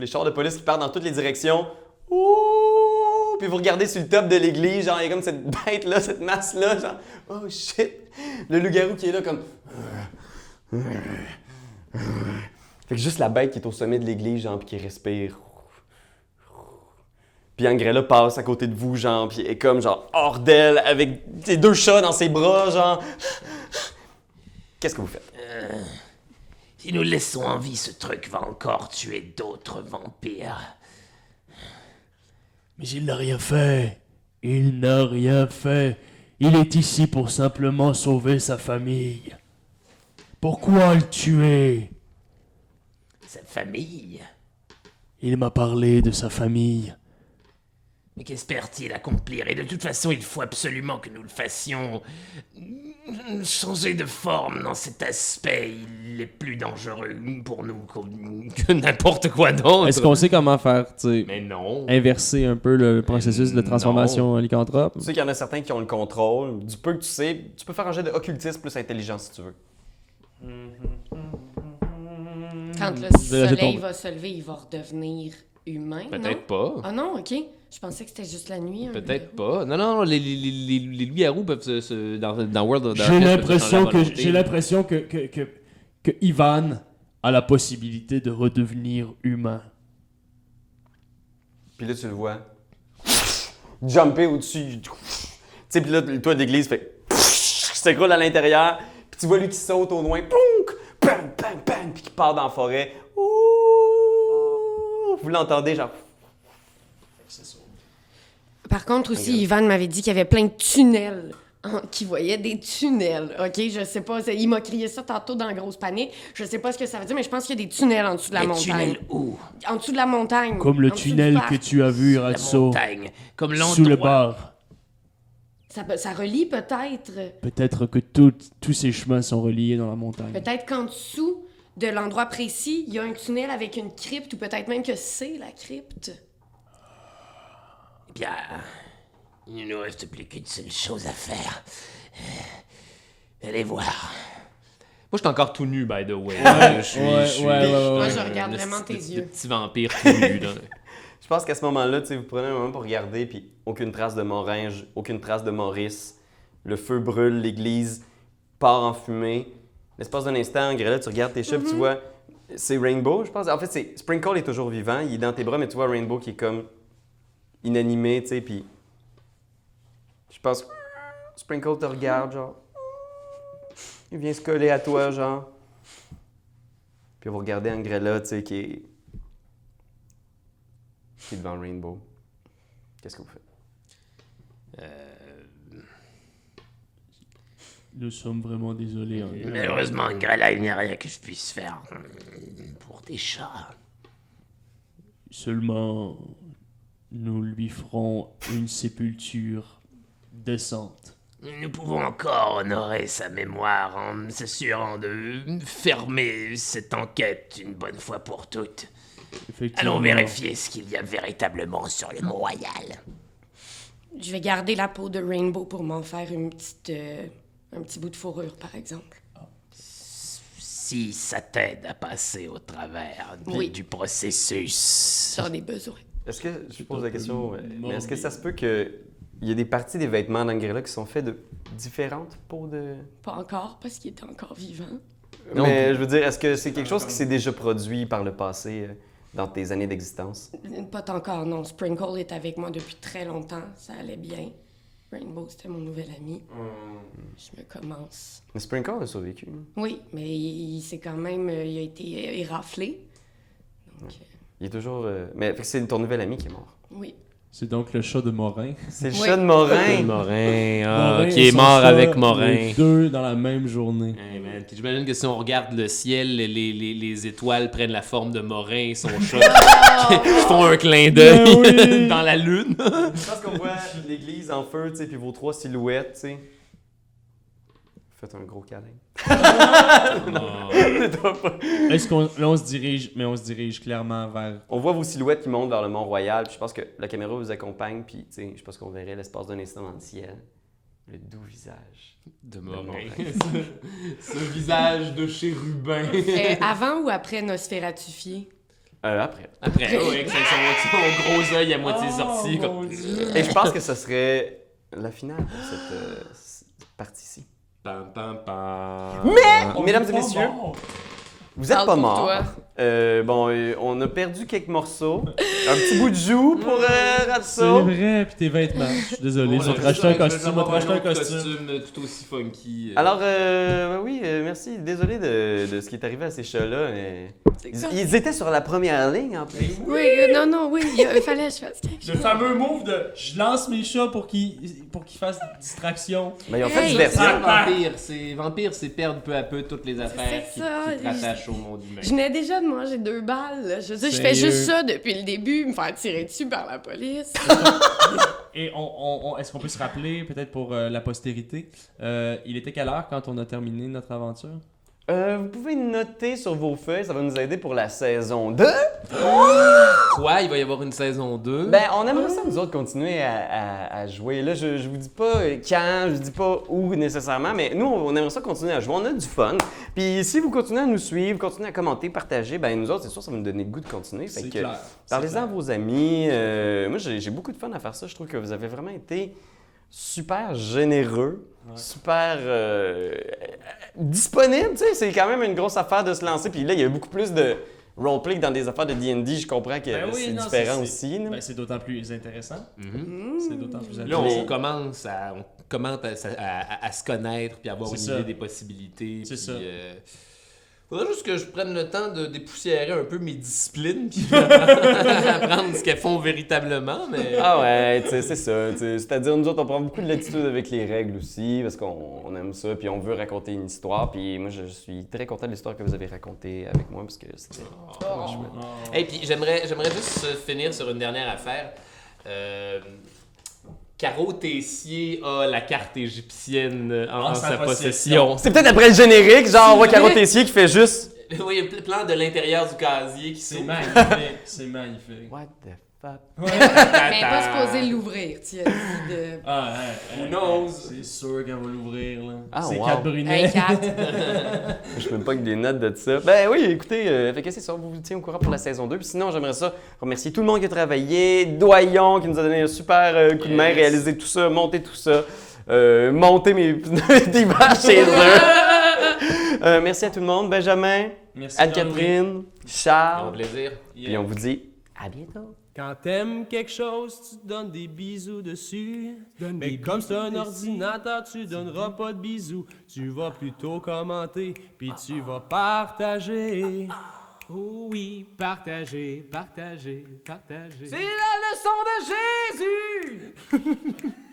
les chars de police qui partent dans toutes les directions. Ouh! Puis vous regardez sur le top de l'église, genre il y a comme cette bête-là, cette masse-là, genre oh shit! Le loup-garou qui est là comme. Fait que juste la bête qui est au sommet de l'église, genre, puis qui respire. Puis Angrella passe à côté de vous, genre, puis est comme, genre, hors d'elle, avec ses deux chats dans ses bras, genre. Qu'est-ce que vous faites? Si nous laissons en vie, ce truc va encore tuer d'autres vampires. Mais il n'a rien fait. Il n'a rien fait. Il est ici pour simplement sauver sa famille. Pourquoi le tuer? Sa famille? Il m'a parlé de sa famille. Mais qu'espère-t-il accomplir? Et de toute façon, il faut absolument que nous le fassions changer de forme dans cet aspect. Il est plus dangereux pour nous que n'importe quoi d'autre. Est-ce qu'on sait comment faire, tu sais, Mais non. inverser un peu le processus de transformation en lycanthrope? Tu sais qu'il y en a certains qui ont le contrôle. Du peu que tu sais, tu peux faire un jet de occultisme plus intelligence si tu veux. Quand le soleil va se lever, il va redevenir humain. Peut-être pas. Ah non, ok. Je pensais que c'était juste la nuit. Peut-être pas. Non, non, non, les, les, les, les- loups-garous peuvent se, se- dans, dans World of J'ai Darkness, changer l'impression que j'ai l'impression que, que, que, que Ivan a la possibilité de redevenir humain. Puis là, tu le vois. Jumper au-dessus. Tu sais, puis là, le toit d'église fait. s'écroule à l'intérieur. Puis tu vois lui qui saute au loin. Pounk! Bang, bang, bang! Puis qui part dans la forêt. Ouh! Vous l'entendez, genre. Par contre, aussi, Ivan m'avait dit qu'il y avait plein de tunnels. hein, Qu'il voyait des tunnels, OK? Je sais pas. Il m'a crié ça tantôt dans Grosse Panique. Je sais pas ce que ça veut dire, mais je pense qu'il y a des tunnels en dessous de la Les montagne. tunnels où? En dessous de la montagne. Comme le tunnel que tu as vu, La Ratso, montagne. Comme l'endroit. sous le bar. Ça, relie peut-être. Peut-être que tout- tous ces chemins sont reliés dans la montagne. Peut-être qu'en dessous de l'endroit précis, il y a un tunnel avec une crypte, ou peut-être même que c'est la crypte. Bien, il ne nous reste plus qu'une seule chose à faire. Euh, Allez voir. Moi, je suis encore tout nu, by the way. <laughs> je suis, ouais, je suis- ouais, ouais, ouais. Moi, je un regarde vraiment tes de- de yeux. petit vampire tout nu, là. <laughs> Je pense qu'à ce moment-là, tu sais, vous prenez un moment pour regarder, puis aucune trace de Moringe, aucune trace de Maurice. Le feu brûle, l'église part en fumée. L'espace d'un instant, Grella, tu regardes tes puis tu vois, c'est Rainbow, je pense. En fait, c'est Sprinkle est toujours vivant, il est dans tes bras, mais tu vois Rainbow qui est comme inanimé, tu sais, puis je pense que Sprinkle te regarde, genre. Il vient se coller à toi, genre. Puis vous regardez Angrella, tu sais, qui est qui est devant Rainbow. Qu'est-ce que vous faites? Nous sommes vraiment désolés. hein. Malheureusement, Grella, il n'y a rien que je puisse faire hum, pour tes chats. Seulement, nous lui ferons une sépulture décente. Nous pouvons encore honorer sa mémoire en s'assurant de fermer cette enquête une bonne fois pour toutes. Effectivement. Allons vérifier ce qu'il y a véritablement sur le Mont Royal. Je vais garder la peau de Rainbow pour m'en faire une petite, euh, un petit bout de fourrure, par exemple. si ça t'aide à passer au travers du, Oui. du processus. J'en ai besoin. Est-ce que, je pose la question, mais est-ce que ça se peut que il y a des parties des vêtements d'Angela qui sont faits de différentes peaux de... Pas encore, parce qu'il était encore vivant. Mais je veux dire, est-ce que c'est quelque chose qui s'est déjà produit par le passé euh, dans tes années d'existence? Pas encore, non. Sprinkle est avec moi depuis très longtemps. Ça allait bien. C'était mon nouvel ami. Je me commence. Mais Sprinkle a survécu. Oui, mais il, il s'est quand même... euh, Il a été euh, éraflé. Donc, euh, Il est toujours... euh, Mais c'est ton nouvel ami qui est mort. oui. C'est donc le chat de Morin. C'est le Oui. chat de Morin. Morin, ah, Morin qui est mort chat, avec Morin. les deux dans la même journée. Hey, man. Puis J'imagine que si on regarde le ciel, les, les, les étoiles prennent la forme de Morin et son chat <laughs> qui font un clin d'œil Ben oui. <laughs> dans la lune. Je pense qu'on voit l'église en feu, tu sais, puis vos trois silhouettes, tu sais. Un gros câlin. <laughs> Est-ce qu'on là on se dirige, mais on se dirige clairement vers. On voit vos silhouettes qui montent vers le Mont-Royal, puis je pense que la caméra vous accompagne, puis tu sais, je pense qu'on verrait l'espace d'un instant dans le ciel. Le doux visage. De Morin. <laughs> Ce visage de chérubin. Euh, avant ou après Nosferatufié? Euh, après. Après, ouais, avec son, son gros œil à moitié sorti. comme- Et je pense que ce serait la finale de cette, euh, cette partie-ci. Pam, pam, pam. Mais, mesdames et messieurs, vous êtes Parle pas pour morts. toi. Euh, bon, euh, on a perdu quelques morceaux. Un petit bout de joue pour euh, C'est Ratso. vrai, puis tes vêtements. Je suis désolé, te racheter un costume, on te racheter un autre costume. tout aussi funky. euh. Alors, euh, oui, euh, merci. Désolé de, de ce qui est arrivé à ces chats-là. mais Ils, étaient sur la première ligne en plus. Oui, euh, non, non, oui, il, fallait que je fasse quelque Le chose. fameux move de je lance mes chats pour qu'ils pour qu'ils fassent distraction. Mais ils ont fait Hey. diversion. Ah, vampire, c'est vampire, c'est perdre peu à peu toutes les affaires C'est qui, ça, qui te rattachent au monde humain. Je venais déjà de manger deux balles. là. Je veux dire, je fais juste ça depuis le début, me faire tirer dessus par la police. Et on, on- on- est-ce qu'on peut se rappeler, peut-être pour euh, la postérité, euh, il était quelle heure quand on a terminé notre aventure? Euh, vous pouvez noter sur vos feuilles, ça va nous aider pour la saison 2. Quoi, il va y avoir une saison 2? Ben, on aimerait ça, nous autres, continuer à, à- à jouer. Là, je, je vous dis pas quand, je vous dis pas où nécessairement, mais nous, on aimerait ça continuer à jouer. On a du fun. Puis si vous continuez à nous suivre, continuez à commenter, partager, ben nous autres, c'est sûr, ça va nous donner le goût de continuer. Fait C'est que, clair. Parlez-en à vos amis. Euh, moi, j'ai j'ai beaucoup de fun à faire ça. Je trouve que vous avez vraiment été super généreux, super euh, disponible. Tu sais, c'est quand même une grosse affaire de se lancer. Puis là, il y a beaucoup plus de roleplay que dans des affaires de D&D. Je comprends que Ben oui, c'est différent aussi. là. Ben, c'est d'autant plus intéressant. Mhm. C'est d'autant plus Là, intéressant. on commence à, on commence à, à- à se connaître puis avoir une ça. idée des possibilités. C'est ça. euh, faudrait juste que je prenne le temps de dépoussiérer un peu mes disciplines puis <laughs> apprendre ce qu'elles font véritablement. Mais Ah ouais, tu sais, c'est ça. C'est-à-dire, nous autres, on prend beaucoup de latitude avec les règles aussi, parce qu'on on aime ça, puis on veut raconter une histoire. Puis moi, je suis très content de l'histoire que vous avez racontée avec moi, parce que c'était vraiment chouette. Et puis j'aimerais, j'aimerais juste finir sur une dernière affaire. Euh, Caro Tessier a la carte égyptienne euh, en, En en sa sa possession. possession. C'est peut-être après le générique, genre, on voit Caro Tessier qui fait juste. oui, il y a le plan de l'intérieur du casier qui C'est magnifique, c'est magnifique. What the <laughs> Mais pas supposé <laughs> l'ouvrir, tu as dit de... Ah, ouais, knows? C'est sûr qu'elle va l'ouvrir, là. Ah, c'est wow. Kat Brunet. Hey, Kat. <laughs> Je peux pas que des notes de ça. Ben oui, écoutez, euh, fait que c'est ça, on vous tient au courant pour la saison 2. Puis sinon, j'aimerais ça remercier tout le monde qui a travaillé, Doyon qui nous a donné un super euh, coup de main, Yes. réaliser tout ça, monter tout ça, euh, monter mes vaches chez eux. Euh, merci à tout le monde, Benjamin, Merci. Anne-Catherine, Charles, plaisir. puis on vous dit à bientôt. Quand t'aimes quelque chose, tu donnes des bisous dessus. Mais comme c'est un ordinateur, tu donneras pas de bisous. Tu vas plutôt commenter, puis tu vas partager. Oh oui, partagez, partagez, partagez. C'est la leçon de Jésus! <laughs>